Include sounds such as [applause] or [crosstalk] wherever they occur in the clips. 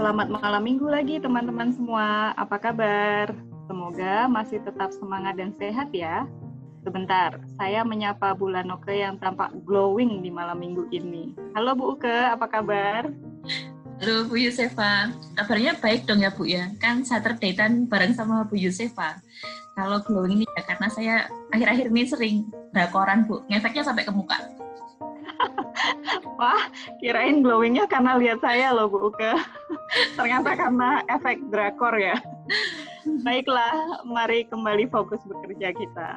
Selamat malam minggu lagi teman-teman semua. Apa kabar? Semoga masih tetap semangat dan sehat ya. Sebentar, saya menyapa Bu Lanoke yang tampak glowing di malam minggu ini. Halo Bu Uke, apa kabar? Halo Bu Yusefa, kabarnya baik dong ya Bu ya. Kan Saturday kan bareng sama Bu Yusefa. Kalau glowing ini ya karena saya akhir-akhir ini sering drakoran Bu, ngefeknya sampai ke muka. Wah, kirain glowingnya karena lihat saya loh Bu Uke. [laughs] Ternyata karena efek drakor ya. [laughs] Baiklah, mari kembali fokus bekerja kita.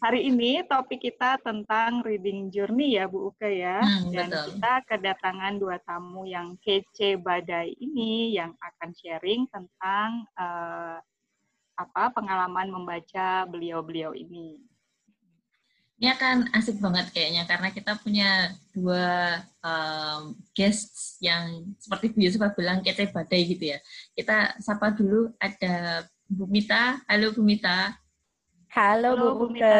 Hari ini topik kita tentang reading journey ya Bu Uke ya. Hmm, Dan betul. kita kedatangan dua tamu yang kece badai ini yang akan sharing tentang eh, apa pengalaman membaca beliau-beliau ini. Ini akan asik banget kayaknya karena kita punya dua um, guests yang seperti Bu Yusefa bilang kece badai gitu ya. Kita sapa dulu ada Bu Mita. Halo Bu Mita. Halo, Halo, Bu Bu Mita.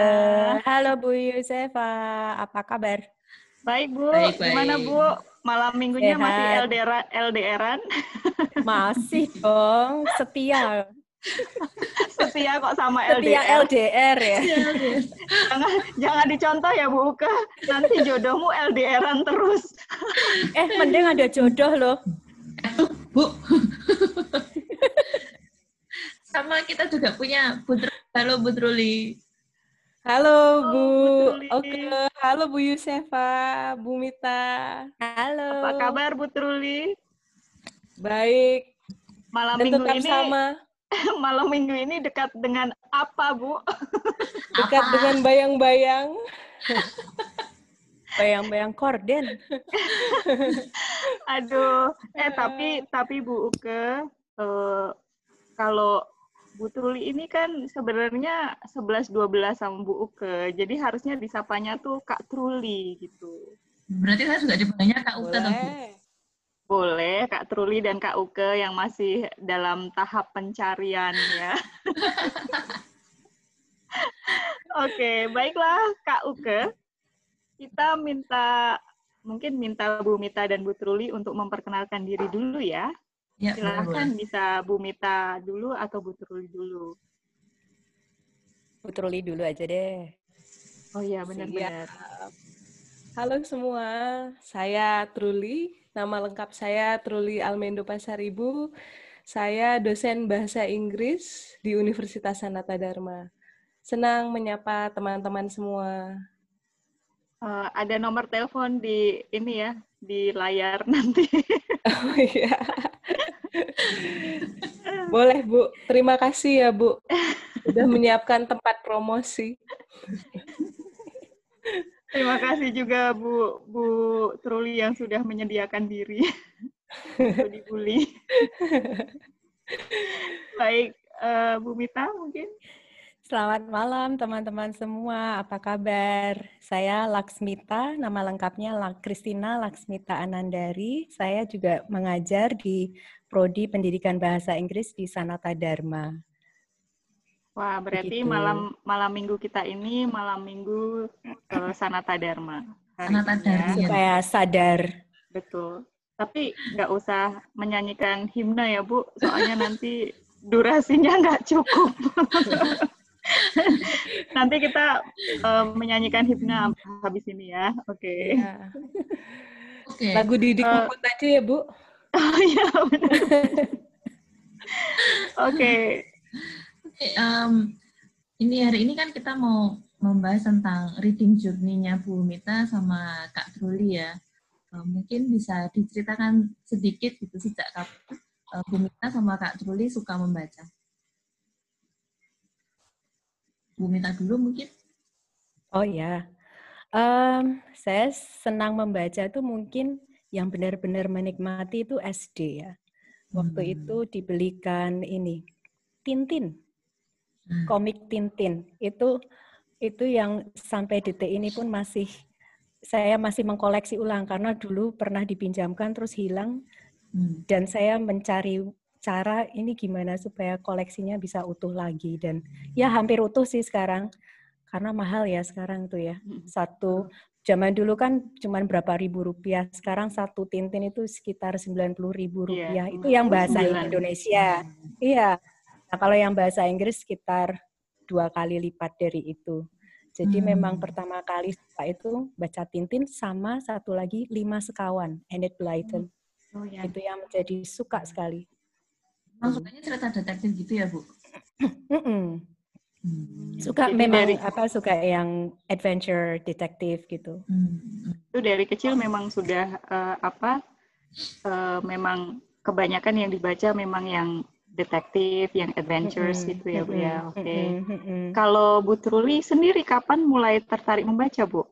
Halo Bu Yusefa. Apa kabar? Baik Bu, Baik, baik. gimana Bu? Malam minggunya masih Sehat. LDR LDRan? Masih dong, setia. Setia kok sama Setia LDR. LDR ya. Jangan, jangan dicontoh ya Bu Uke. Nanti jodohmu LDRan terus. Eh, mending ada jodoh loh. Bu. Sama kita juga punya Bu Tru- Halo Bu Truli. Halo Bu. Oke. Halo Bu Yusefa, Bu Mita. Halo. Apa kabar Bu Truli? Baik. Malam Dan minggu tetap ini sama. [laughs] malam minggu ini dekat dengan apa Bu? [laughs] Dekat Apa? dengan bayang-bayang. [laughs] Bayang-bayang korden. Aduh, eh tapi tapi Bu Uke eh, kalau Bu Truli ini kan sebenarnya 11 12 sama Bu Uke. Jadi harusnya disapanya tuh Kak Truli gitu. Berarti saya juga dipanggilnya Kak Uta dong, Bu. Boleh. Kak Truli dan Kak Uke yang masih dalam tahap pencarian ya. [laughs] Oke, baiklah Kak Uke. Kita minta mungkin minta Bu Mita dan Bu Truli untuk memperkenalkan diri dulu ya. Ya, boleh, boleh. Silahkan bisa Bu Mita dulu atau Bu Truli dulu. Bu Truli dulu aja deh. Oh iya benar-benar. Halo semua, saya Truli. Nama lengkap saya Truli Almendo Pasaribu. Saya dosen bahasa Inggris di Universitas Sanata Dharma. Senang menyapa teman-teman semua. Eh, ada nomor telepon di ini ya di layar [laughs] nanti. Oh iya. Boleh Bu, terima kasih ya Bu. Sudah menyiapkan tempat promosi. Terima kasih juga Bu Bu Truli yang sudah menyediakan diri [laughs] untuk dibully. [laughs] Baik, eh, Bu Mita mungkin. Selamat malam teman-teman semua, apa kabar? Saya Laksmita, nama lengkapnya Lak- Kristina Laksmita Anandari. Saya juga mengajar di Prodi Pendidikan Bahasa Inggris di Sanata Dharma. Wah, berarti Begitu. malam malam minggu kita ini malam minggu eh, Sanata Dharma. Hari Sanata ya. Dharma. Iya. Supaya sadar. Betul. Tapi nggak usah menyanyikan himne ya, Bu. Soalnya nanti durasinya nggak cukup. [laughs] nanti kita eh, menyanyikan himne habis ini ya. Oke. Ya. Oke. Lagu Didi Kempot aja ya Bu. [laughs] Oh iya, benar. Oke. Oke, em, ini hari ini kan kita mau membahas tentang reading journey-nya Bu Mita sama Kak Truli ya. Mungkin bisa diceritakan sedikit gitu sejak kapan Bu Mita sama Kak Truli suka membaca. Bu Mita dulu mungkin. Oh ya, Em, saya senang membaca itu mungkin yang benar-benar menikmati itu SD ya. Waktu Hmm. itu dibelikan ini Tintin. Komik Tintin. Itu itu yang sampai detik ini pun masih saya masih mengkoleksi ulang karena dulu pernah dipinjamkan terus hilang Hmm. dan saya mencari cara ini gimana supaya koleksinya bisa utuh lagi dan ya hampir utuh sih sekarang karena mahal ya sekarang tuh ya. Satu zaman dulu kan cuma berapa ribu rupiah, sekarang satu tintin itu sekitar sembilan puluh ribu Iya. rupiah. Itu yang bahasa Sembilan. Indonesia. Iya. Nah, kalau yang bahasa Inggris sekitar dua kali lipat dari itu. Jadi Hmm. memang pertama kali suka itu baca Tintin sama satu lagi Lima Sekawan, Enid Blyton. Oh ya. Itu yang menjadi suka sekali. Emang sukanya cerita detektif gitu ya, Bu? [clears throat] Hmm. Suka Jadi memang dari- apa suka yang adventure detektif gitu. Hmm. Itu dari kecil memang sudah eh, apa? eh, memang kebanyakan yang dibaca memang yang detektif, yang adventures Mm-mm, gitu ya, Bu ya. Oke. Kalau Bu Truli sendiri kapan mulai tertarik membaca, Bu?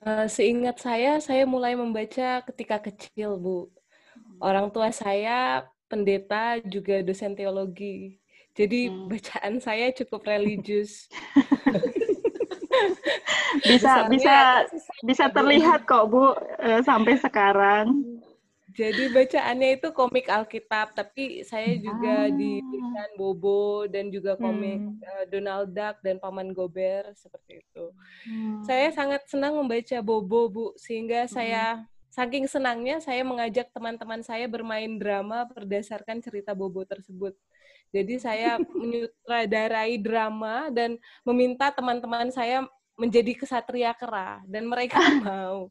Eh, seingat saya, saya mulai membaca ketika kecil, Bu. Orang tua saya pendeta juga dosen teologi. Jadi Hmm. bacaan saya cukup religius. [laughs] [laughs] Bisa Besarnya bisa bisa terlihat kok, Bu, eh, sampai sekarang. Jadi bacaannya itu komik Alkitab, tapi saya juga Ah. diberikan Bobo dan juga komik Hmm. eh, Donald Duck dan Paman Gober seperti itu. Hmm. Saya sangat senang membaca Bobo, Bu, sehingga Hmm. saya saking senangnya saya mengajak teman-teman saya bermain drama berdasarkan cerita Bobo tersebut. Jadi saya [laughs] menyutradarai drama dan meminta teman-teman saya menjadi kesatria kera dan mereka [laughs] mau.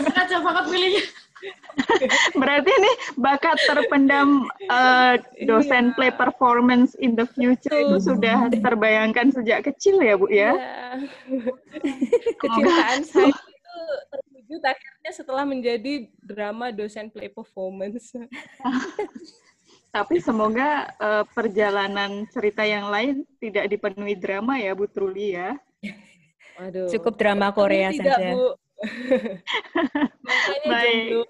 Sengaja banget pilihnya. [laughs] Berarti ini bakat terpendam eh, dosen Iya. play performance in the future itu sudah terbayangkan sejak kecil ya, Bu ya? Iya. [laughs] Kecintaan saya itu terwujud akhirnya setelah menjadi drama dosen play performance. [laughs] Tapi semoga eh, perjalanan cerita yang lain tidak dipenuhi drama ya, Bu Truli ya. Waduh. Cukup drama Tapi Korea tidak, saja. Bu. Baik.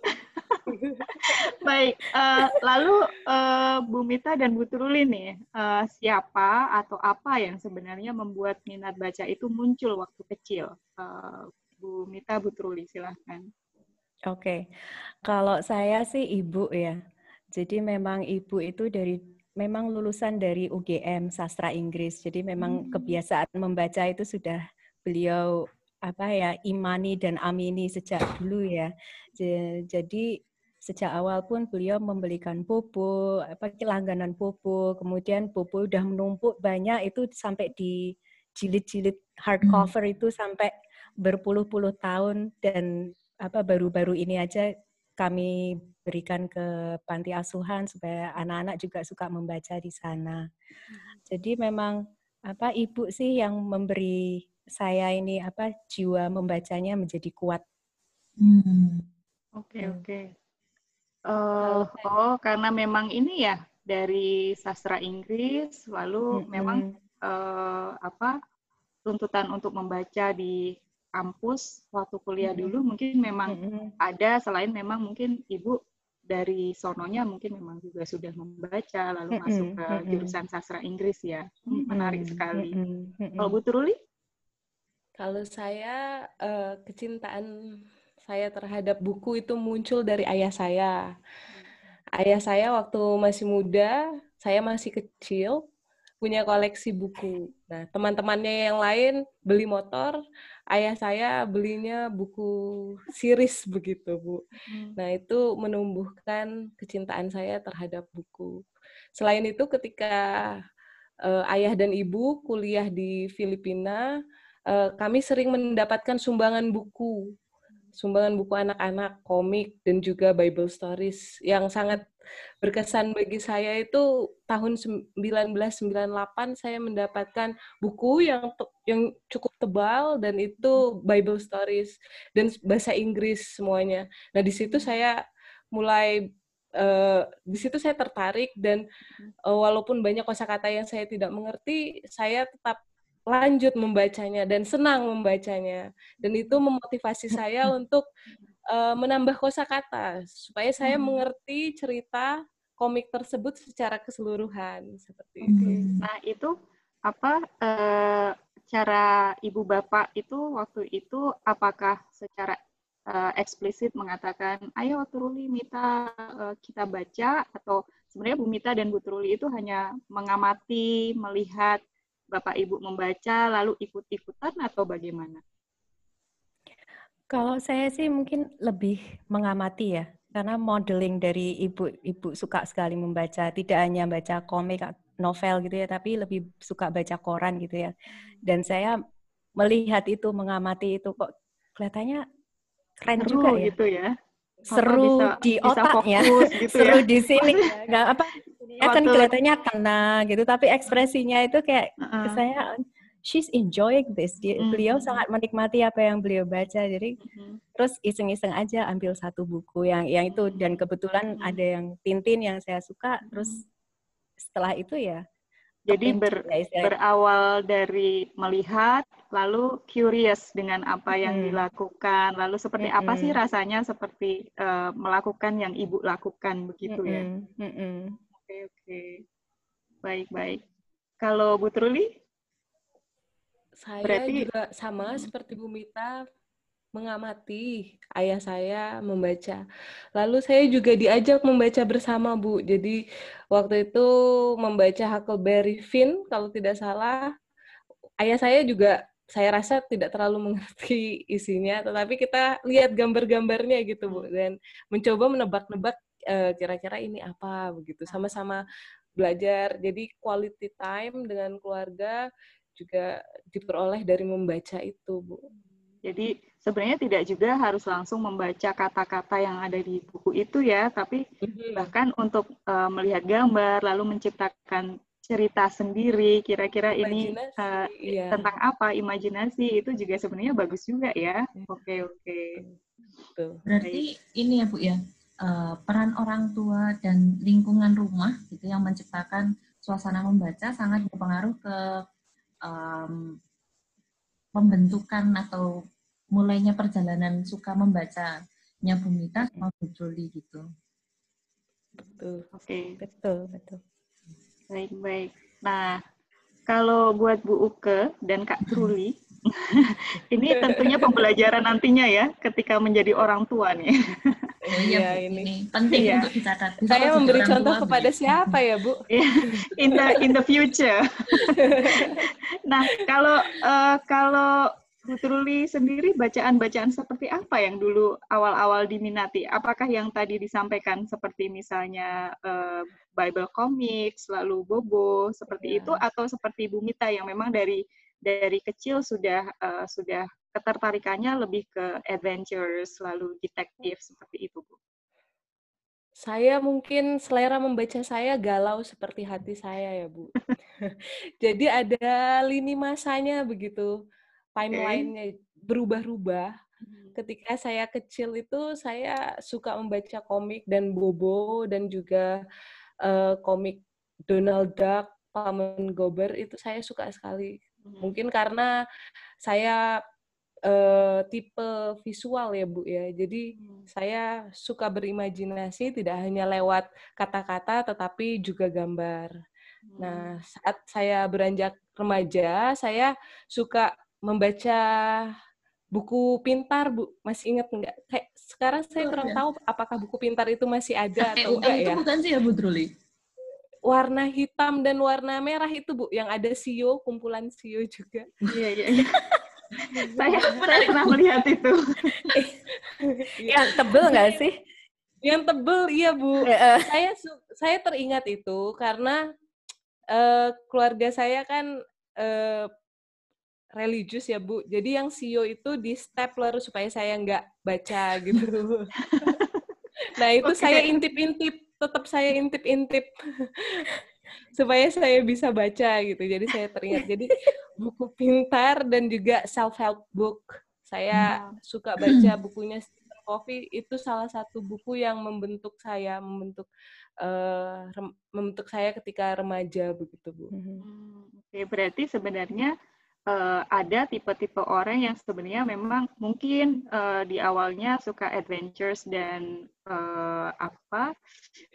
[laughs] Baik, eh, lalu eh, Bu Mita dan Bu Truli nih, eh, siapa atau apa yang sebenarnya membuat minat baca itu muncul waktu kecil? Eh, Bu Mita, Bu Truli, silahkan. Oke, kalau saya sih ibu ya. Jadi memang ibu itu dari memang lulusan dari UGM sastra Inggris. Jadi memang Hmm. kebiasaan membaca itu sudah beliau apa ya imani dan amini sejak dulu ya. Ja- Jadi sejak awal pun beliau membelikan buku, apa langganan buku, kemudian buku udah menumpuk banyak itu sampai di jilid-jilid hardcover itu sampai berpuluh-puluh tahun dan apa baru-baru ini aja kami berikan ke panti asuhan supaya anak-anak juga suka membaca di sana. Jadi memang apa ibu sih yang memberi saya ini apa jiwa membacanya menjadi kuat. Hmm. Oke, Hmm. oke. Eh, oh, karena memang ini ya dari sastra Inggris, lalu memang Mm-mm. eh, apa tuntutan untuk membaca di kampus waktu kuliah Mm-mm. dulu mungkin memang Mm-mm. ada selain memang mungkin ibu dari sononya mungkin memang juga sudah membaca lalu Mm-mm, masuk ke jurusan sastra Inggris ya Hmm, menarik sekali kalau Bu Truli Kalau saya eh, kecintaan saya terhadap buku itu muncul dari ayah saya. Ayah saya waktu masih muda, saya masih kecil, punya koleksi buku. Nah, teman-temannya yang lain beli motor, ayah saya belinya buku series begitu, Bu. Nah, itu menumbuhkan kecintaan saya terhadap buku. Selain itu, ketika eh, ayah dan ibu kuliah di Filipina, kami sering mendapatkan sumbangan buku, sumbangan buku anak-anak, komik, dan juga Bible stories yang sangat berkesan bagi saya itu tahun 1998 saya mendapatkan buku yang yang cukup tebal dan itu Bible stories dan bahasa Inggris semuanya. Nah, di situ saya mulai eh, di situ saya tertarik dan eh, walaupun banyak kosakata yang saya tidak mengerti, saya tetap lanjut membacanya dan senang membacanya. Dan itu memotivasi saya [laughs] untuk eh, menambah kosakata supaya saya Hmm. mengerti cerita komik tersebut secara keseluruhan seperti itu. Hmm. Nah, itu apa eh, cara ibu bapak itu waktu itu apakah secara eh, eksplisit mengatakan, ayo Truli, Mita, eh, kita baca, atau sebenarnya Bu Mita dan Bu Truli itu hanya mengamati, melihat Bapak Ibu membaca lalu ikut-ikutan atau bagaimana? Kalau saya sih mungkin lebih mengamati ya, karena modeling dari ibu-ibu suka sekali membaca, tidak hanya baca komik, novel gitu ya, tapi lebih suka baca koran gitu ya. Dan saya melihat itu, mengamati itu kok kelihatannya keren Seru juga ya. gitu ya. Seru bisa, di bisa otaknya, fokus gitu seru ya. di sini. [laughs] Nggak apa, ya kan kelihatannya kena gitu, tapi ekspresinya itu kayak Heeh. saya she's enjoying this. Dia, Beliau Mhm. sangat menikmati apa yang beliau baca. Jadi Mhm. terus iseng-iseng aja ambil satu buku yang yang itu dan kebetulan Mhm. ada yang Tintin yang saya suka. Terus setelah itu ya Jadi ber, ya berawal dari melihat, lalu curious dengan apa yang Mm-mm. dilakukan, lalu seperti apa sih Mm-mm. rasanya seperti eh, melakukan yang ibu lakukan begitu ya. Mm-mm, mm-mm. Oke oke, baik baik. Kalau Bu Truli, Saya Berarti- juga sama seperti Bu Mita mengamati ayah saya membaca. Lalu saya juga diajak membaca bersama Bu. Jadi waktu itu membaca Huckleberry Finn kalau tidak salah. Ayah saya juga saya rasa tidak terlalu mengerti isinya, tetapi kita lihat gambar-gambarnya gitu Bu dan mencoba menebak-nebak kira-kira ini apa begitu. Sama-sama belajar. Jadi quality time dengan keluarga juga diperoleh dari membaca itu, Bu. jadi sebenarnya tidak juga harus langsung membaca kata-kata yang ada di buku itu ya, tapi bahkan untuk eh, melihat gambar lalu menciptakan cerita sendiri, kira-kira ini eh, iya. tentang apa, imajinasi itu juga sebenarnya bagus juga ya. Iya. Oke oke. Betul. Berarti ini ya Bu ya, eh, peran orang tua dan lingkungan rumah gitu yang menciptakan suasana membaca sangat berpengaruh ke em, pembentukan atau mulainya perjalanan suka membacanya Bu Mita sama Bu Truli gitu. Betul. Oke. Betul, betul. Baik, baik. Nah, kalau buat Bu Uke dan Kak Truli, [laughs] ini tentunya pembelajaran nantinya ya ketika menjadi orang tua nih. Oh Iya, Bu, ini. penting Iya. untuk dicatat. Saya memberi contoh tua kepada siapa ya, Bu? [laughs] in the in the future. [laughs] nah, kalau eh, kalau Bu Truli sendiri bacaan-bacaan seperti apa yang dulu awal-awal diminati? Apakah yang tadi disampaikan seperti misalnya eh, Bible Comics, lalu Bobo seperti Ya. itu atau seperti Bu Mita yang memang dari dari kecil sudah eh, sudah ketertarikannya lebih ke adventures lalu detektif seperti itu, Bu? Saya mungkin selera membaca saya galau seperti hati saya ya, Bu. [laughs] Jadi ada lini masanya begitu. Timeline-nya berubah-ubah. Ketika saya kecil itu saya suka membaca komik dan Bobo dan juga eh, komik Donald Duck, Paman Gober itu saya suka sekali. Mungkin karena saya eh, tipe visual ya Bu ya. Jadi saya suka berimajinasi tidak hanya lewat kata-kata tetapi juga gambar. Nah, saat saya beranjak remaja, saya suka membaca buku pintar, Bu. Masih ingat nggak? Kayak sekarang saya Oh, kurang iya. tahu apakah buku pintar itu masih ada atau EUM enggak itu ya. bukan sih ya Bu Truli? Warna hitam dan warna merah itu, Bu, yang ada sio, kumpulan sio juga. Iya, iya. iya. [laughs] saya, pernah melihat itu. [laughs] Yang tebel nggak sih? Yang tebel, iya, Bu. Saya saya teringat itu karena eh, keluarga saya kan eh, religius ya bu jadi yang sio itu di stapler supaya saya nggak baca gitu [laughs] nah itu Oke. saya intip-intip tetap saya intip-intip [laughs] supaya saya bisa baca gitu. Jadi saya teringat. Jadi buku pintar dan juga self help book. Saya suka baca bukunya Stephen Covey. Itu salah satu buku yang membentuk saya membentuk eh, rem- membentuk saya ketika remaja begitu bu. Hmm, Oke, berarti sebenarnya eh, ada tipe-tipe orang yang sebenarnya memang mungkin eh, di awalnya suka adventures dan eh, apa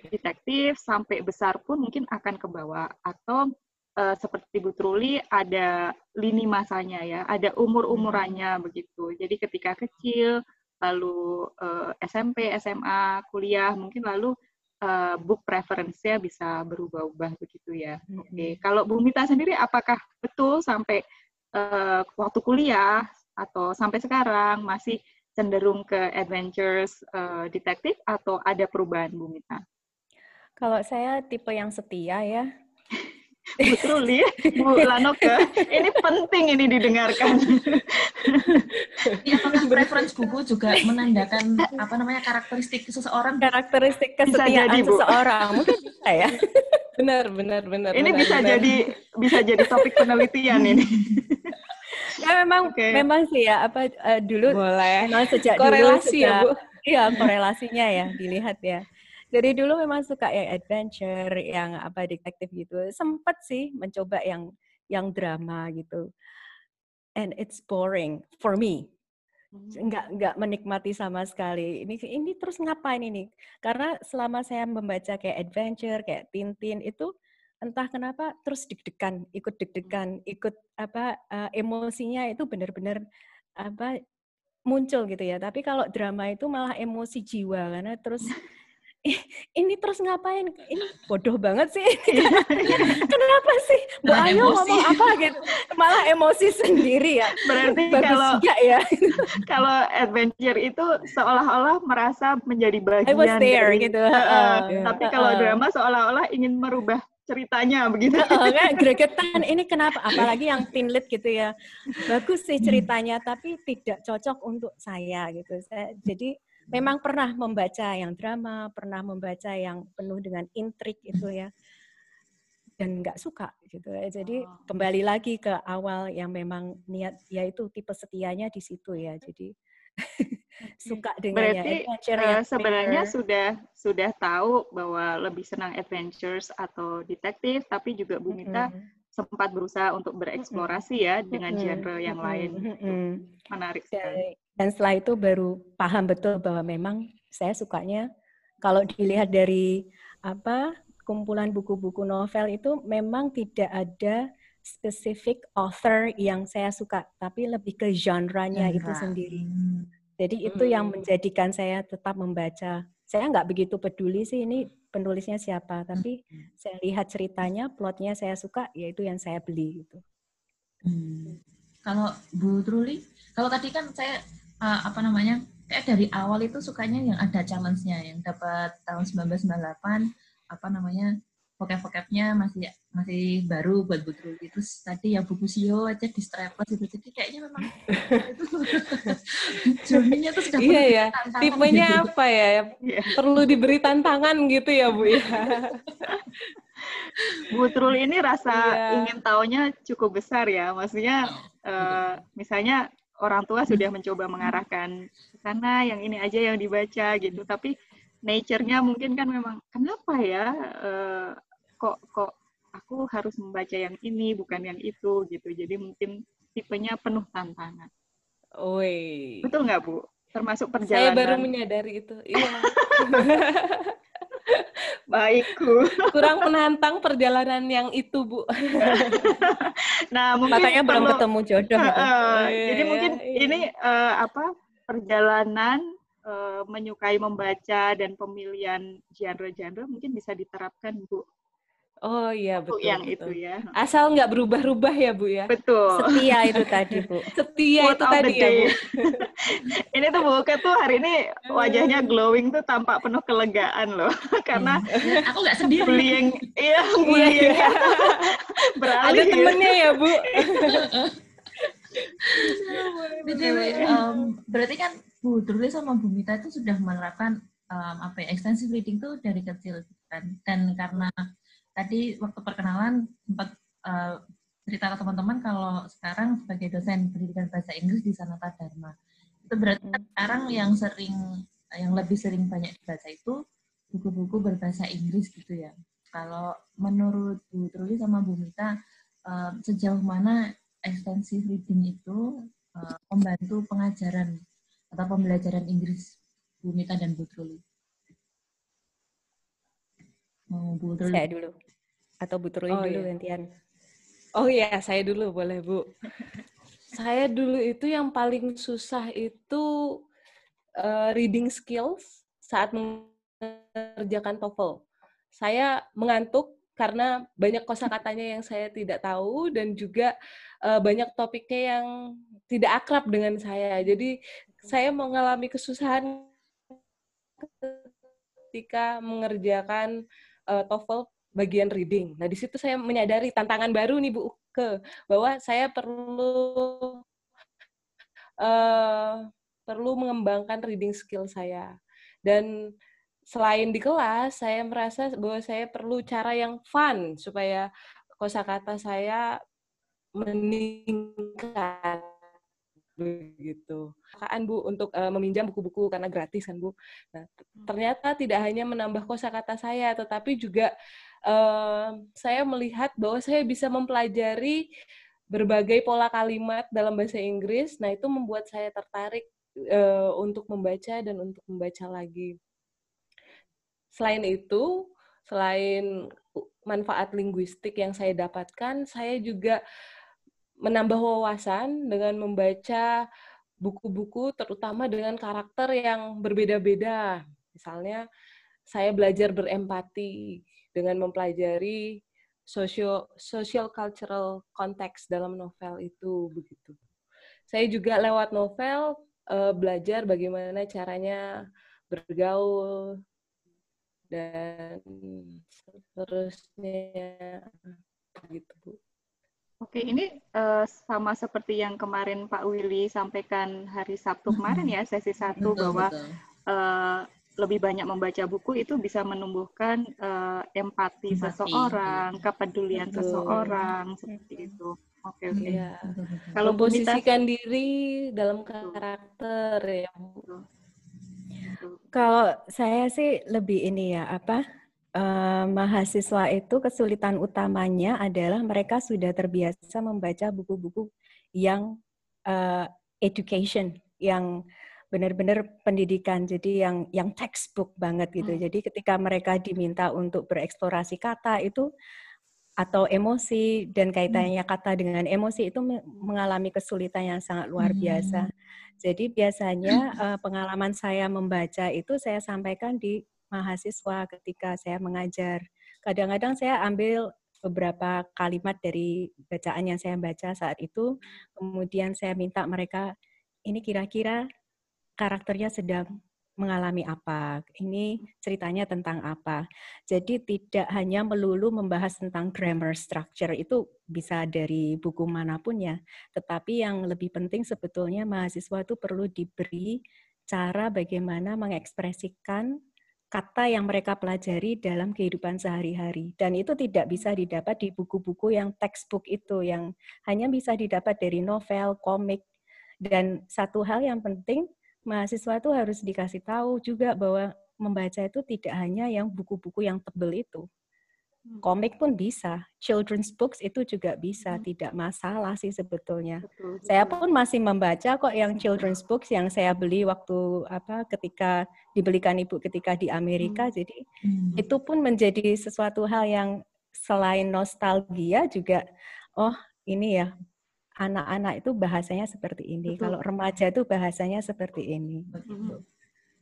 detektif sampai besar pun mungkin akan ke bawah atau eh, seperti Bu Truli ada lini masanya ya, ada umur-umurannya begitu. Jadi ketika kecil lalu eh, SMP, SMA, kuliah mungkin lalu uh, book preference-nya bisa berubah-ubah begitu ya. Oke, okay. kalau Bu Mita sendiri apakah betul sampai uh, waktu kuliah atau sampai sekarang masih cenderung ke adventures uh, detektif atau ada perubahan Bu Mita? Kalau saya tipe yang setia ya, [laughs] Bu Truli, Bu Lanoke, ini penting ini didengarkan. Ya, apakah preference buku juga menandakan apa namanya karakteristik seseorang? Karakteristik kesetiaan jadi, seseorang, mungkin bisa ya. [laughs] Benar, benar, benar. Ini benar, bisa benar. jadi bisa jadi topik penelitian ini. [laughs] ya memang okay. memang sih ya apa uh, dulu boleh memang sejak korelasi dulu ya bu iya korelasinya ya dilihat ya dari dulu memang suka yang adventure, yang apa detektif gitu. Sempet sih mencoba yang yang drama gitu. And it's boring for me. Enggak hmm. enggak menikmati sama sekali. Ini ini terus ngapain ini? Karena selama saya membaca kayak adventure, kayak Tintin itu entah kenapa terus deg-degan, ikut deg-degan, ikut apa uh, emosinya itu benar-benar apa muncul gitu ya. Tapi kalau drama itu malah emosi jiwa karena terus [laughs] ini terus ngapain? Ini bodoh banget sih. [laughs] Kenapa sih? Bu Ayu ngomong apa gitu? Malah emosi sendiri ya. Berarti Bagus kalau juga ya. [laughs] kalau adventure itu seolah-olah merasa menjadi bagian I was there dari, gitu. Uh, uh, tapi kalau drama seolah-olah ingin merubah ceritanya begitu. Uh, kan gregetan ini kenapa? Apalagi yang teen gitu ya. Bagus sih ceritanya tapi tidak cocok untuk saya gitu. Saya, jadi memang pernah membaca yang drama, pernah membaca yang penuh dengan intrik itu ya, dan nggak suka gitu ya. Jadi kembali lagi ke awal yang memang niat yaitu tipe setianya di situ ya. Jadi [laughs] suka dengan Berarti uh, sebenarnya sudah sudah tahu bahwa lebih senang adventures atau detektif, tapi juga Bu Mita mm -hmm. sempat berusaha untuk bereksplorasi ya dengan genre yang lain. Mm -hmm. Menarik sekali. Dan setelah itu baru paham betul bahwa memang saya sukanya kalau dilihat dari apa kumpulan buku-buku novel itu memang tidak ada spesifik author yang saya suka, tapi lebih ke genre-nya Genre. itu sendiri. Hmm. Jadi itu hmm. yang menjadikan saya tetap membaca. Saya nggak begitu peduli sih ini penulisnya siapa, tapi hmm. saya lihat ceritanya, plotnya saya suka, yaitu yang saya beli gitu. Hmm. Kalau Bu Truli, kalau tadi kan saya uh, apa namanya kayak dari awal itu sukanya yang ada challenge-nya yang dapat tahun 1998 apa namanya vocab-vocabnya masih masih baru buat buku itu tadi yang buku sio aja di strapless itu jadi kayaknya memang [laughs] journey tuh sudah iya ya tipenya gitu. apa ya? Perlu diberi tantangan gitu ya bu ya? [laughs] Bu Trul ini rasa iya. ingin taunya cukup besar ya. Maksudnya uh, misalnya orang tua sudah mencoba mengarahkan ke sana, yang ini aja yang dibaca gitu. Tapi nature-nya mungkin kan memang kenapa ya uh, kok kok aku harus membaca yang ini bukan yang itu gitu. Jadi mungkin tipenya penuh tantangan. Oi. Betul nggak Bu? Termasuk perjalanan. Saya baru menyadari itu. Iya. [laughs] Baikku. Kurang menantang perjalanan yang itu, Bu. [laughs] nah, mungkin makanya belum ketemu jodoh. Uh, uh, jadi mungkin iya. ini uh, apa perjalanan uh, menyukai membaca dan pemilihan genre-genre mungkin bisa diterapkan, Bu, Oh iya betul. Yang betul. itu ya. Asal nggak berubah-ubah ya Bu ya. Betul. Setia itu tadi Bu. [laughs] Setia itu tadi ya Bu. [laughs] [laughs] ini tuh Bu Ke tuh hari ini wajahnya glowing tuh tampak penuh kelegaan loh. Karena hmm. aku nggak sendiri. Bullying, iya bullying. Iya. Ada temennya ya Bu. um, berarti kan Bu Turli sama Bu Mita itu sudah menerapkan um, apa ya extensive reading tuh dari kecil kan dan karena tadi waktu perkenalan sempat uh, cerita ke teman-teman kalau sekarang sebagai dosen pendidikan bahasa Inggris di Sanata Dharma. Itu berarti kan sekarang yang sering yang lebih sering banyak dibaca itu buku-buku berbahasa Inggris gitu ya. Kalau menurut Bu Truli sama Bu Mita, uh, sejauh mana extensive reading itu uh, membantu pengajaran atau pembelajaran Inggris Bu Mita dan Bu Truli? Mau Bu Truli? Saya dulu. Atau Bu Truli oh, dulu iya. gantian? Oh iya, saya dulu boleh Bu. [laughs] saya dulu itu yang paling susah itu uh, reading skills saat mengerjakan TOEFL. Saya mengantuk karena banyak kosakatanya yang saya tidak tahu dan juga uh, banyak topiknya yang tidak akrab dengan saya. Jadi saya mengalami kesusahan ketika mengerjakan uh, TOEFL bagian reading. Nah, di situ saya menyadari tantangan baru nih Bu ke bahwa saya perlu uh, perlu mengembangkan reading skill saya. Dan selain di kelas, saya merasa bahwa saya perlu cara yang fun supaya kosakata saya meningkat begitu. Kan Bu untuk uh, meminjam buku-buku karena gratis kan Bu. Nah, ternyata tidak hanya menambah kosakata saya tetapi juga uh, saya melihat bahwa saya bisa mempelajari berbagai pola kalimat dalam bahasa Inggris. Nah, itu membuat saya tertarik uh, untuk membaca dan untuk membaca lagi. Selain itu, selain manfaat linguistik yang saya dapatkan, saya juga menambah wawasan dengan membaca buku-buku terutama dengan karakter yang berbeda-beda. Misalnya, saya belajar berempati dengan mempelajari social social cultural context dalam novel itu begitu. Saya juga lewat novel uh, belajar bagaimana caranya bergaul dan seterusnya gitu Bu. Oke, ini uh, sama seperti yang kemarin Pak Willy sampaikan hari Sabtu kemarin ya, sesi satu bahwa Uh, lebih banyak membaca buku itu bisa menumbuhkan uh, empati, empati seseorang, kepedulian betul. seseorang seperti itu. Oke, oke. Ya. Kalau posisikan diri dalam karakter ya. Kalau saya sih lebih ini ya apa uh, mahasiswa itu kesulitan utamanya adalah mereka sudah terbiasa membaca buku-buku yang uh, education, yang benar-benar pendidikan, jadi yang yang textbook banget gitu. Hmm. Jadi ketika mereka diminta untuk bereksplorasi kata itu atau emosi dan kaitannya hmm. kata dengan emosi itu mengalami kesulitan yang sangat luar biasa. Hmm. Jadi biasanya uh, pengalaman saya membaca itu saya sampaikan di mahasiswa ketika saya mengajar. Kadang-kadang saya ambil beberapa kalimat dari bacaan yang saya baca saat itu, kemudian saya minta mereka ini kira-kira karakternya sedang mengalami apa, ini ceritanya tentang apa. Jadi tidak hanya melulu membahas tentang grammar structure, itu bisa dari buku mana pun ya, tetapi yang lebih penting sebetulnya mahasiswa itu perlu diberi cara bagaimana mengekspresikan kata yang mereka pelajari dalam kehidupan sehari-hari. Dan itu tidak bisa didapat di buku-buku yang textbook itu, yang hanya bisa didapat dari novel, komik. Dan satu hal yang penting, mahasiswa itu harus dikasih tahu juga bahwa membaca itu tidak hanya yang buku-buku yang tebel itu. Hmm. Komik pun bisa, children's books itu juga bisa, hmm. tidak masalah sih sebetulnya. Betul, betul. Saya pun masih membaca kok yang children's books yang saya beli waktu apa ketika dibelikan ibu ketika di Amerika. Hmm. Jadi hmm. itu pun menjadi sesuatu hal yang selain nostalgia juga, oh ini ya anak-anak itu bahasanya seperti ini. Betul. Kalau remaja itu bahasanya seperti ini.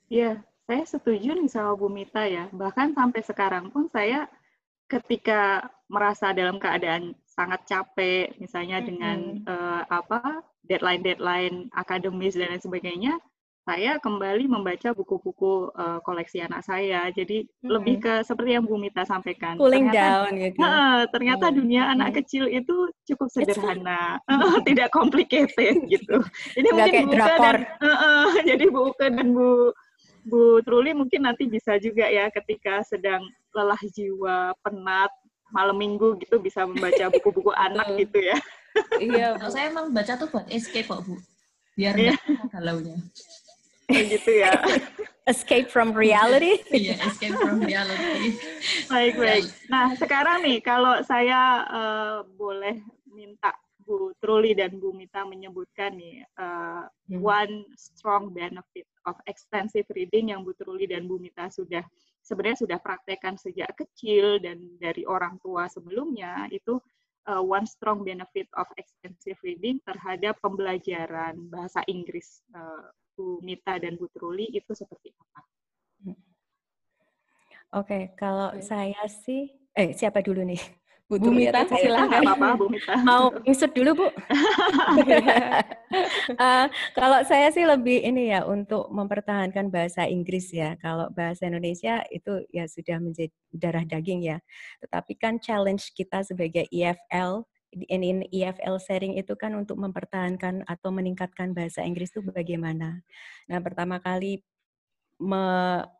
Iya, saya setuju nih sama Bu Mita ya. Bahkan sampai sekarang pun saya ketika merasa dalam keadaan sangat capek, misalnya mm-hmm. dengan uh, apa deadline-deadline akademis dan lain sebagainya, saya kembali membaca buku-buku uh, koleksi anak saya. Jadi hmm. lebih ke seperti yang Bu Mita sampaikan. Cooling ternyata, down gitu. Uh, ternyata hmm. dunia anak kecil itu cukup sederhana, [laughs] tidak complicated gitu. Nggak mungkin Bu dan uh, uh, [laughs] jadi Bu Uke dan Bu Bu Truli mungkin nanti bisa juga ya ketika sedang lelah jiwa, penat, malam minggu gitu bisa membaca [laughs] buku-buku anak gitu ya. iya, saya emang baca tuh buat escape kok Bu. Biar yeah. nggak galaunya gitu ya. [laughs] Escape from reality. [laughs] Iya, yeah, escape from reality. baik, baik. Nah, sekarang nih kalau saya uh, boleh minta Bu Truli dan Bu Mita menyebutkan nih uh, hmm. one strong benefit of extensive reading yang Bu Truli dan Bu Mita sudah sebenarnya sudah praktekkan sejak kecil dan dari orang tua sebelumnya itu uh, one strong benefit of extensive reading terhadap pembelajaran bahasa Inggris uh, Bu Mita dan Bu Truli itu seperti apa? Oke, kalau saya sih, eh siapa dulu nih? Bu Mita, silakan. apa-apa, Bu Mita. Mau insert dulu, Bu? uh, [laughs] kalau saya sih lebih ini ya untuk mempertahankan bahasa Inggris ya. Kalau bahasa Indonesia itu ya sudah menjadi darah daging ya. Tetapi kan challenge kita sebagai EFL in EFL sharing itu kan untuk mempertahankan atau meningkatkan bahasa Inggris itu bagaimana. Nah, pertama kali me,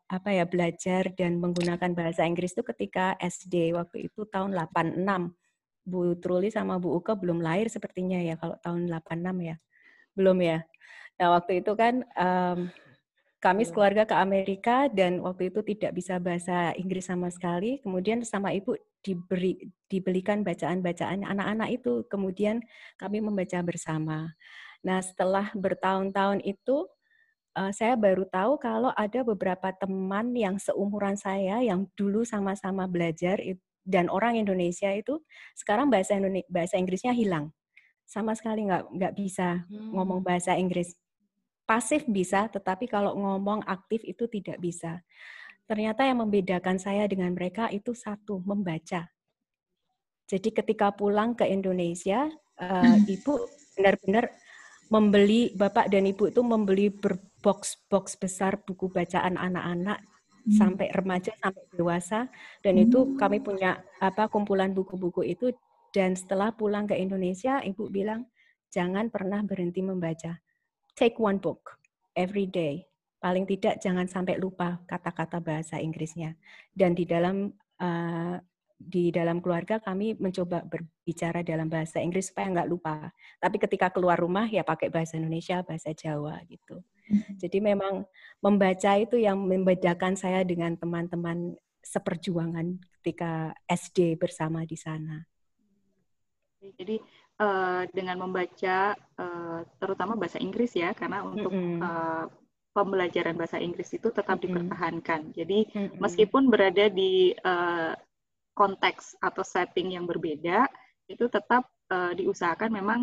apa ya belajar dan menggunakan bahasa Inggris itu ketika SD waktu itu tahun 86. Bu Truli sama Bu Uke belum lahir sepertinya ya kalau tahun 86 ya. Belum ya. Nah, waktu itu kan um, kami keluarga ke Amerika dan waktu itu tidak bisa bahasa Inggris sama sekali. Kemudian sama ibu diberi dibelikan bacaan-bacaan anak-anak itu. Kemudian kami membaca bersama. Nah, setelah bertahun-tahun itu uh, saya baru tahu kalau ada beberapa teman yang seumuran saya yang dulu sama-sama belajar dan orang Indonesia itu sekarang bahasa Indonesia, bahasa Inggrisnya hilang. Sama sekali nggak nggak bisa hmm. ngomong bahasa Inggris. Pasif bisa tetapi kalau ngomong aktif itu tidak bisa. Ternyata yang membedakan saya dengan mereka itu satu membaca. Jadi ketika pulang ke Indonesia uh, [laughs] ibu benar-benar membeli bapak dan ibu itu membeli berbox-box besar buku bacaan anak-anak hmm. sampai remaja sampai dewasa dan hmm. itu kami punya apa kumpulan buku-buku itu dan setelah pulang ke Indonesia ibu bilang jangan pernah berhenti membaca take one book every day paling tidak jangan sampai lupa kata-kata bahasa Inggrisnya dan di dalam uh, di dalam keluarga kami mencoba berbicara dalam bahasa Inggris supaya nggak lupa. Tapi ketika keluar rumah ya pakai bahasa Indonesia, bahasa Jawa gitu. Hmm. Jadi memang membaca itu yang membedakan saya dengan teman-teman seperjuangan ketika SD bersama di sana. Jadi uh, dengan membaca uh, terutama bahasa Inggris ya, karena untuk mm -hmm. uh, pembelajaran bahasa Inggris itu tetap mm -hmm. dipertahankan. Jadi mm -hmm. meskipun berada di uh, konteks atau setting yang berbeda itu tetap uh, diusahakan memang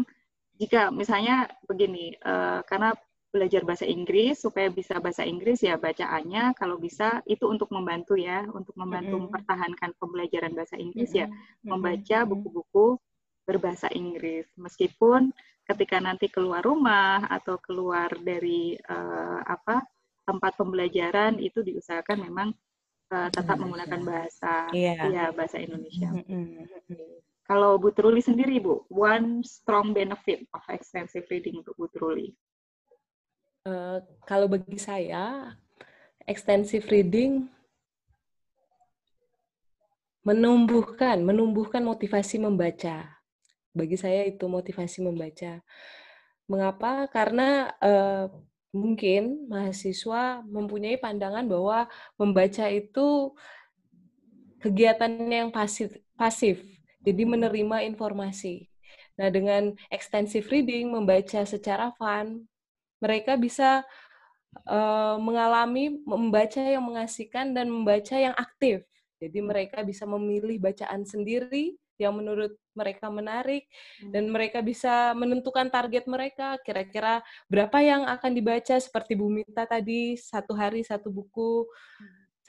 jika misalnya begini uh, karena belajar bahasa Inggris supaya bisa bahasa Inggris ya bacaannya kalau bisa itu untuk membantu ya untuk membantu mm -hmm. mempertahankan pembelajaran bahasa Inggris mm -hmm. ya membaca buku-buku berbahasa Inggris meskipun ketika nanti keluar rumah atau keluar dari uh, apa tempat pembelajaran itu diusahakan memang uh, tetap menggunakan bahasa yeah. ya bahasa Indonesia. Mm -hmm. Kalau Bu Truli sendiri Bu, one strong benefit of extensive reading untuk Bu Truli. Uh, kalau bagi saya, extensive reading menumbuhkan menumbuhkan motivasi membaca. Bagi saya itu motivasi membaca. Mengapa? Karena uh, mungkin mahasiswa mempunyai pandangan bahwa membaca itu kegiatan yang pasif, pasif. Jadi menerima informasi. Nah, dengan extensive reading, membaca secara fun, mereka bisa uh, mengalami membaca yang mengasihkan dan membaca yang aktif. Jadi mereka bisa memilih bacaan sendiri yang menurut mereka menarik hmm. dan mereka bisa menentukan target mereka kira-kira berapa yang akan dibaca seperti Bu Mita tadi satu hari satu buku hmm.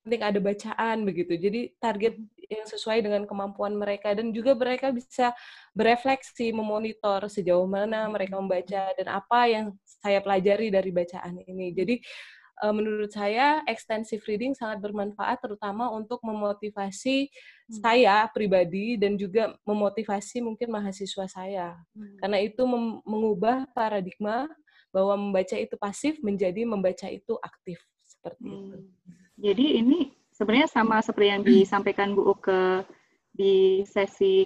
Penting ada bacaan begitu jadi target hmm. yang sesuai dengan kemampuan mereka dan juga mereka bisa berefleksi memonitor sejauh mana mereka membaca dan apa yang saya pelajari dari bacaan ini jadi uh, menurut saya extensive reading sangat bermanfaat terutama untuk memotivasi hmm. saya pribadi dan juga memotivasi mungkin mahasiswa saya. Hmm. Karena itu mengubah paradigma bahwa membaca itu pasif menjadi membaca itu aktif seperti hmm. itu. Jadi ini sebenarnya sama seperti yang disampaikan Bu Uke di sesi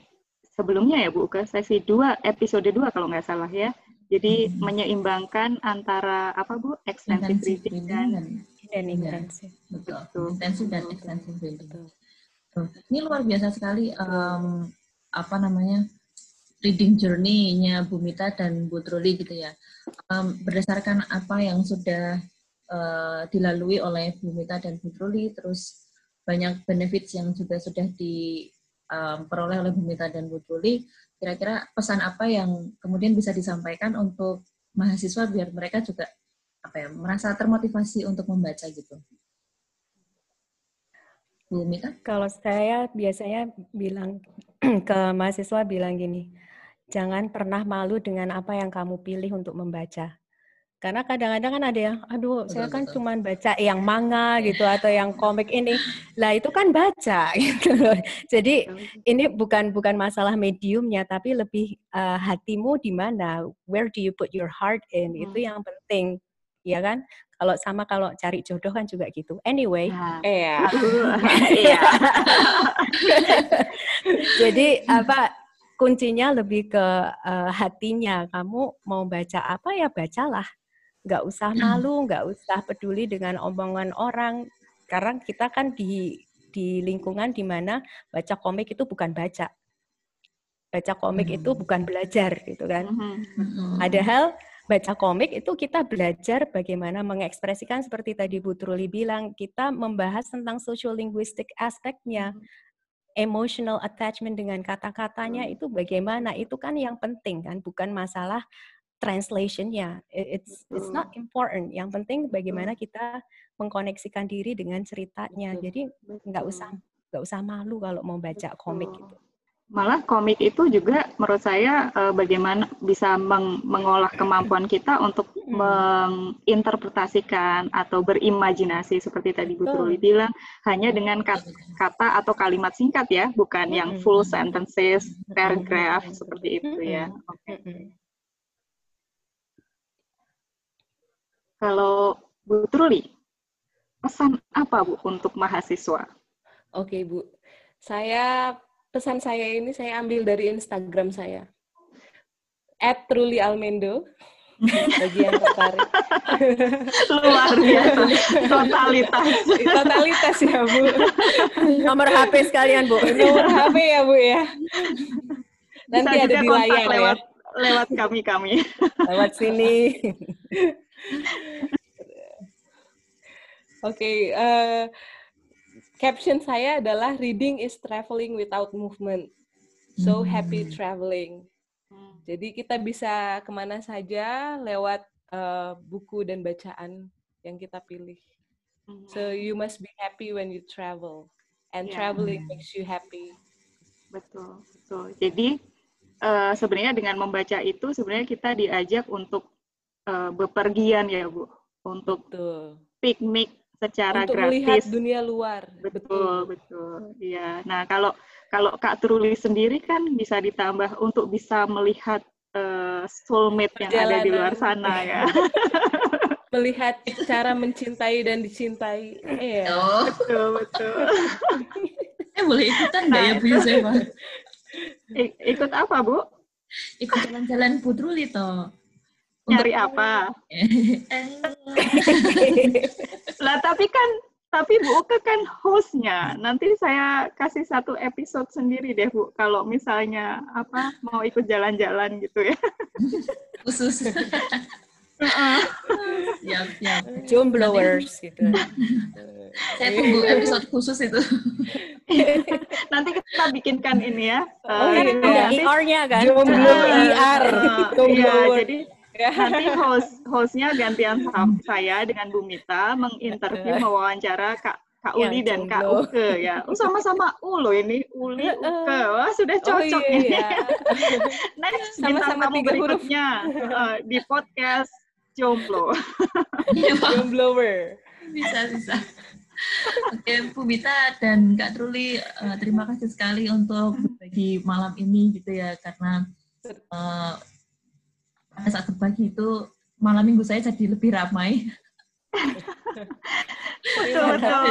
sebelumnya ya Bu Uke, sesi 2 episode 2 kalau nggak salah ya jadi hmm. menyeimbangkan antara apa Bu? Extensive reading dan dan intensif. Betul. Betul. Intensif dan extensive reading. Betul. Ini luar biasa sekali um, apa namanya? reading journey-nya Bu Mita dan Bu Truli gitu ya. Um, berdasarkan apa yang sudah uh, dilalui oleh Bu Mita dan Bu terus banyak benefits yang juga sudah diperoleh um, oleh Bu Mita dan Bu kira-kira pesan apa yang kemudian bisa disampaikan untuk mahasiswa biar mereka juga apa ya merasa termotivasi untuk membaca gitu. Bu Mita? Kalau saya biasanya bilang [clears throat] ke mahasiswa bilang gini, jangan pernah malu dengan apa yang kamu pilih untuk membaca. Karena kadang-kadang kan ada yang, aduh, betul, saya kan cuma baca yang manga gitu atau yang komik ini. Lah itu kan baca [laughs] gitu loh. Jadi ini bukan bukan masalah mediumnya, tapi lebih uh, hatimu di mana. Where do you put your heart in? Hmm. Itu yang penting, ya kan? Kalau sama kalau cari jodoh kan juga gitu. Anyway. Nah, iya. [laughs] iya. Jadi apa kuncinya lebih ke uh, hatinya. Kamu mau baca apa ya bacalah nggak usah hmm. malu, nggak usah peduli dengan omongan orang, karena kita kan di di lingkungan di mana baca komik itu bukan baca, baca komik hmm. itu bukan belajar gitu kan. Hmm. hmm. Padahal baca komik itu kita belajar bagaimana mengekspresikan seperti tadi Bu Truli bilang, kita membahas tentang social linguistic aspeknya. Hmm. Emotional attachment dengan kata-katanya itu bagaimana? Itu kan yang penting kan, bukan masalah translationnya. It's it's not important. Yang penting bagaimana kita mengkoneksikan diri dengan ceritanya. Jadi nggak usah nggak usah malu kalau mau baca komik gitu. Malah komik itu juga menurut saya uh, bagaimana bisa meng mengolah kemampuan kita untuk menginterpretasikan atau berimajinasi seperti tadi Bu Truli bilang hanya dengan kata, kata atau kalimat singkat ya, bukan yang full sentences, paragraph seperti itu ya. Oke. Okay. Kalau Bu Truli, pesan apa Bu untuk mahasiswa? Oke Bu, saya pesan saya ini saya ambil dari Instagram saya. At Truli Almendo, [laughs] bagi yang tertarik. [laughs] Luar biasa, totalitas. [laughs] totalitas ya Bu. Nomor HP sekalian Bu. Nomor HP ya Bu ya. Nanti Bisa ada di layar ya. lewat, ya. Lewat kami-kami. Lewat sini. Oke, okay, uh, eh, caption saya adalah reading is traveling without movement. So happy hmm. traveling. Jadi kita bisa ke mana saja lewat uh, buku dan bacaan yang kita pilih. Hmm. So you must be happy when you travel, and yeah. traveling makes you happy. Betul, betul. Jadi uh, sebenarnya dengan membaca itu sebenarnya kita diajak untuk uh, bepergian ya Bu, untuk Betul. piknik secara untuk gratis. melihat dunia luar. Betul, betul. Iya. Nah, kalau kalau Kak Truli sendiri kan bisa ditambah untuk bisa melihat uh, soulmate yang ada di luar sana ya. [laughs] melihat cara mencintai dan dicintai. Iya. Oh. Betul, betul. [laughs] eh boleh ikutan nggak ya Bu Yusefa? ikut apa Bu? Ikut jalan-jalan Putruli toh nyari apa? [laughs] lah tapi kan tapi Bu Uke kan hostnya. Nanti saya kasih satu episode sendiri deh Bu. Kalau misalnya apa mau ikut jalan-jalan gitu ya. [laughs] Khusus. siap, siap. Jomblowers gitu. [laughs] Saya tunggu episode khusus itu. Nanti kita bikinkan ini ya. Oh, uh, iya. ada IR-nya kan? Jomblower. IR. Uh, iya, jadi Nanti host hostnya gantian saya dengan Bu Mita menginterview mewawancara Kak Kak Uli ya, dan Kak Uke ya. Oh, sama-sama U loh ini, Uli Uke. Wah, sudah oh, cocok oh, iya, ini. [laughs] Next sama-sama tamu berikutnya uh, di podcast Jomblo. [laughs] Jomblower. Bisa, bisa. Oke, Bu Mita dan Kak Truli, uh, terima kasih sekali untuk berbagi malam ini gitu ya, karena uh, saat berbagi itu malam minggu saya jadi lebih ramai. betul betul.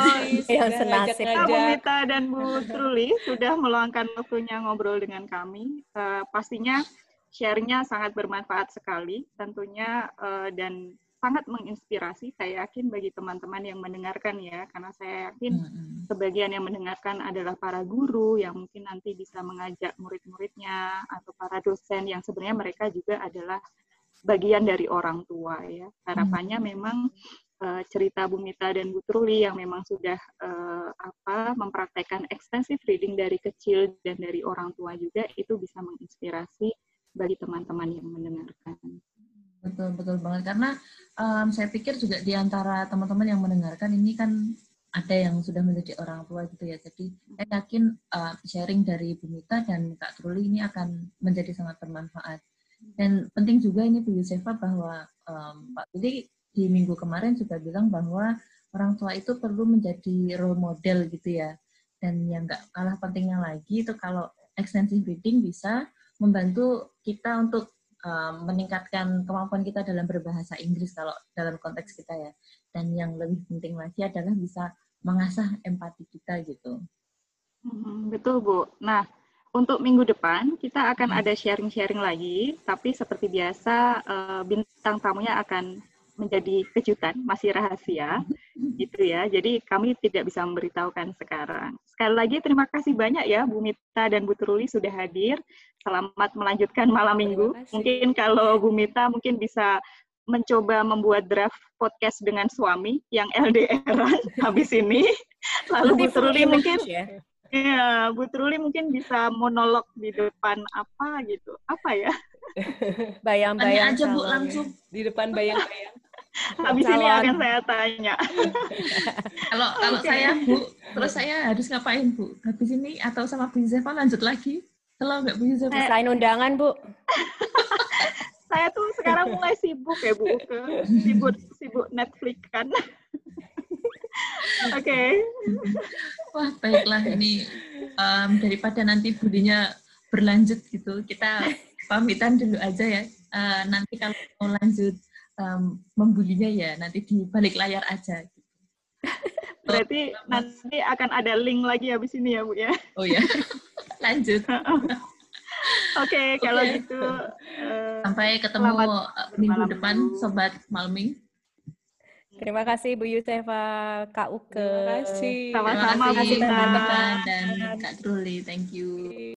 Yang senasib. Bu Mita dan Bu Truli sudah meluangkan waktunya ngobrol dengan kami. Uh, pastinya share-nya sangat bermanfaat sekali tentunya uh, dan sangat menginspirasi saya yakin bagi teman-teman yang mendengarkan ya karena saya yakin hmm. sebagian yang mendengarkan adalah para guru yang mungkin nanti bisa mengajak murid-muridnya atau para dosen yang sebenarnya mereka juga adalah bagian dari orang tua ya harapannya hmm. memang uh, cerita Bu Mita dan Bu Truli yang memang sudah uh, apa mempraktekkan extensive reading dari kecil dan dari orang tua juga itu bisa menginspirasi bagi teman-teman yang mendengarkan. Betul, betul banget. Karena um, saya pikir juga di antara teman-teman yang mendengarkan ini kan ada yang sudah menjadi orang tua gitu ya. Jadi saya yakin uh, sharing dari Bu Mita dan Kak Truli ini akan menjadi sangat bermanfaat. Dan penting juga ini Bu Yusefa bahwa um, Pak Billy di minggu kemarin juga bilang bahwa orang tua itu perlu menjadi role model gitu ya. Dan yang nggak kalah pentingnya lagi itu kalau extensive reading bisa membantu kita untuk um, meningkatkan kemampuan kita dalam berbahasa Inggris kalau dalam konteks kita ya. Dan yang lebih penting lagi adalah bisa mengasah empati kita gitu. Hmm, betul Bu. Nah, untuk minggu depan kita akan hmm. ada sharing-sharing lagi, tapi seperti biasa eh, bintang tamunya akan menjadi kejutan, masih rahasia, [laughs] gitu ya. Jadi kami tidak bisa memberitahukan sekarang. Sekali lagi terima kasih banyak ya Bu Mita dan Bu Truli sudah hadir. Selamat melanjutkan malam minggu. Mungkin kalau Bu Mita mungkin bisa mencoba membuat draft podcast dengan suami yang LDRan [laughs] habis ini. Lalu Bu Truli mungkin ya. Ya, Bu Truli mungkin bisa monolog di depan apa gitu. Apa ya? Bayang-bayang aja Bu langsung di depan bayang-bayang. Habis ini akan saya tanya. [laughs] kalau kalau okay. saya Bu, terus saya harus ngapain Bu? Habis ini atau sama Bu Yusefa lanjut lagi? Kalau nggak Bu Yusefa? Sign undangan Bu. [laughs] saya tuh sekarang mulai sibuk ya Bu ke sibuk sibuk Netflix kan. [laughs] Oke. Okay. Wah baiklah ini um, daripada nanti budinya berlanjut gitu kita pamitan dulu aja ya. Uh, nanti kalau mau lanjut um, membulinya ya nanti di balik layar aja. Gitu. [laughs] Berarti nanti akan ada link lagi habis ini ya Bu ya. Oh ya. [laughs] Lanjut. [laughs] Oke, okay, kalau okay. gitu. Uh, Sampai ketemu minggu depan, Sobat Malming. Terima kasih Bu Yusefa, Kak Uke. Terima kasih. Sama-sama Bu teman-teman dan Kak Truli. Thank you.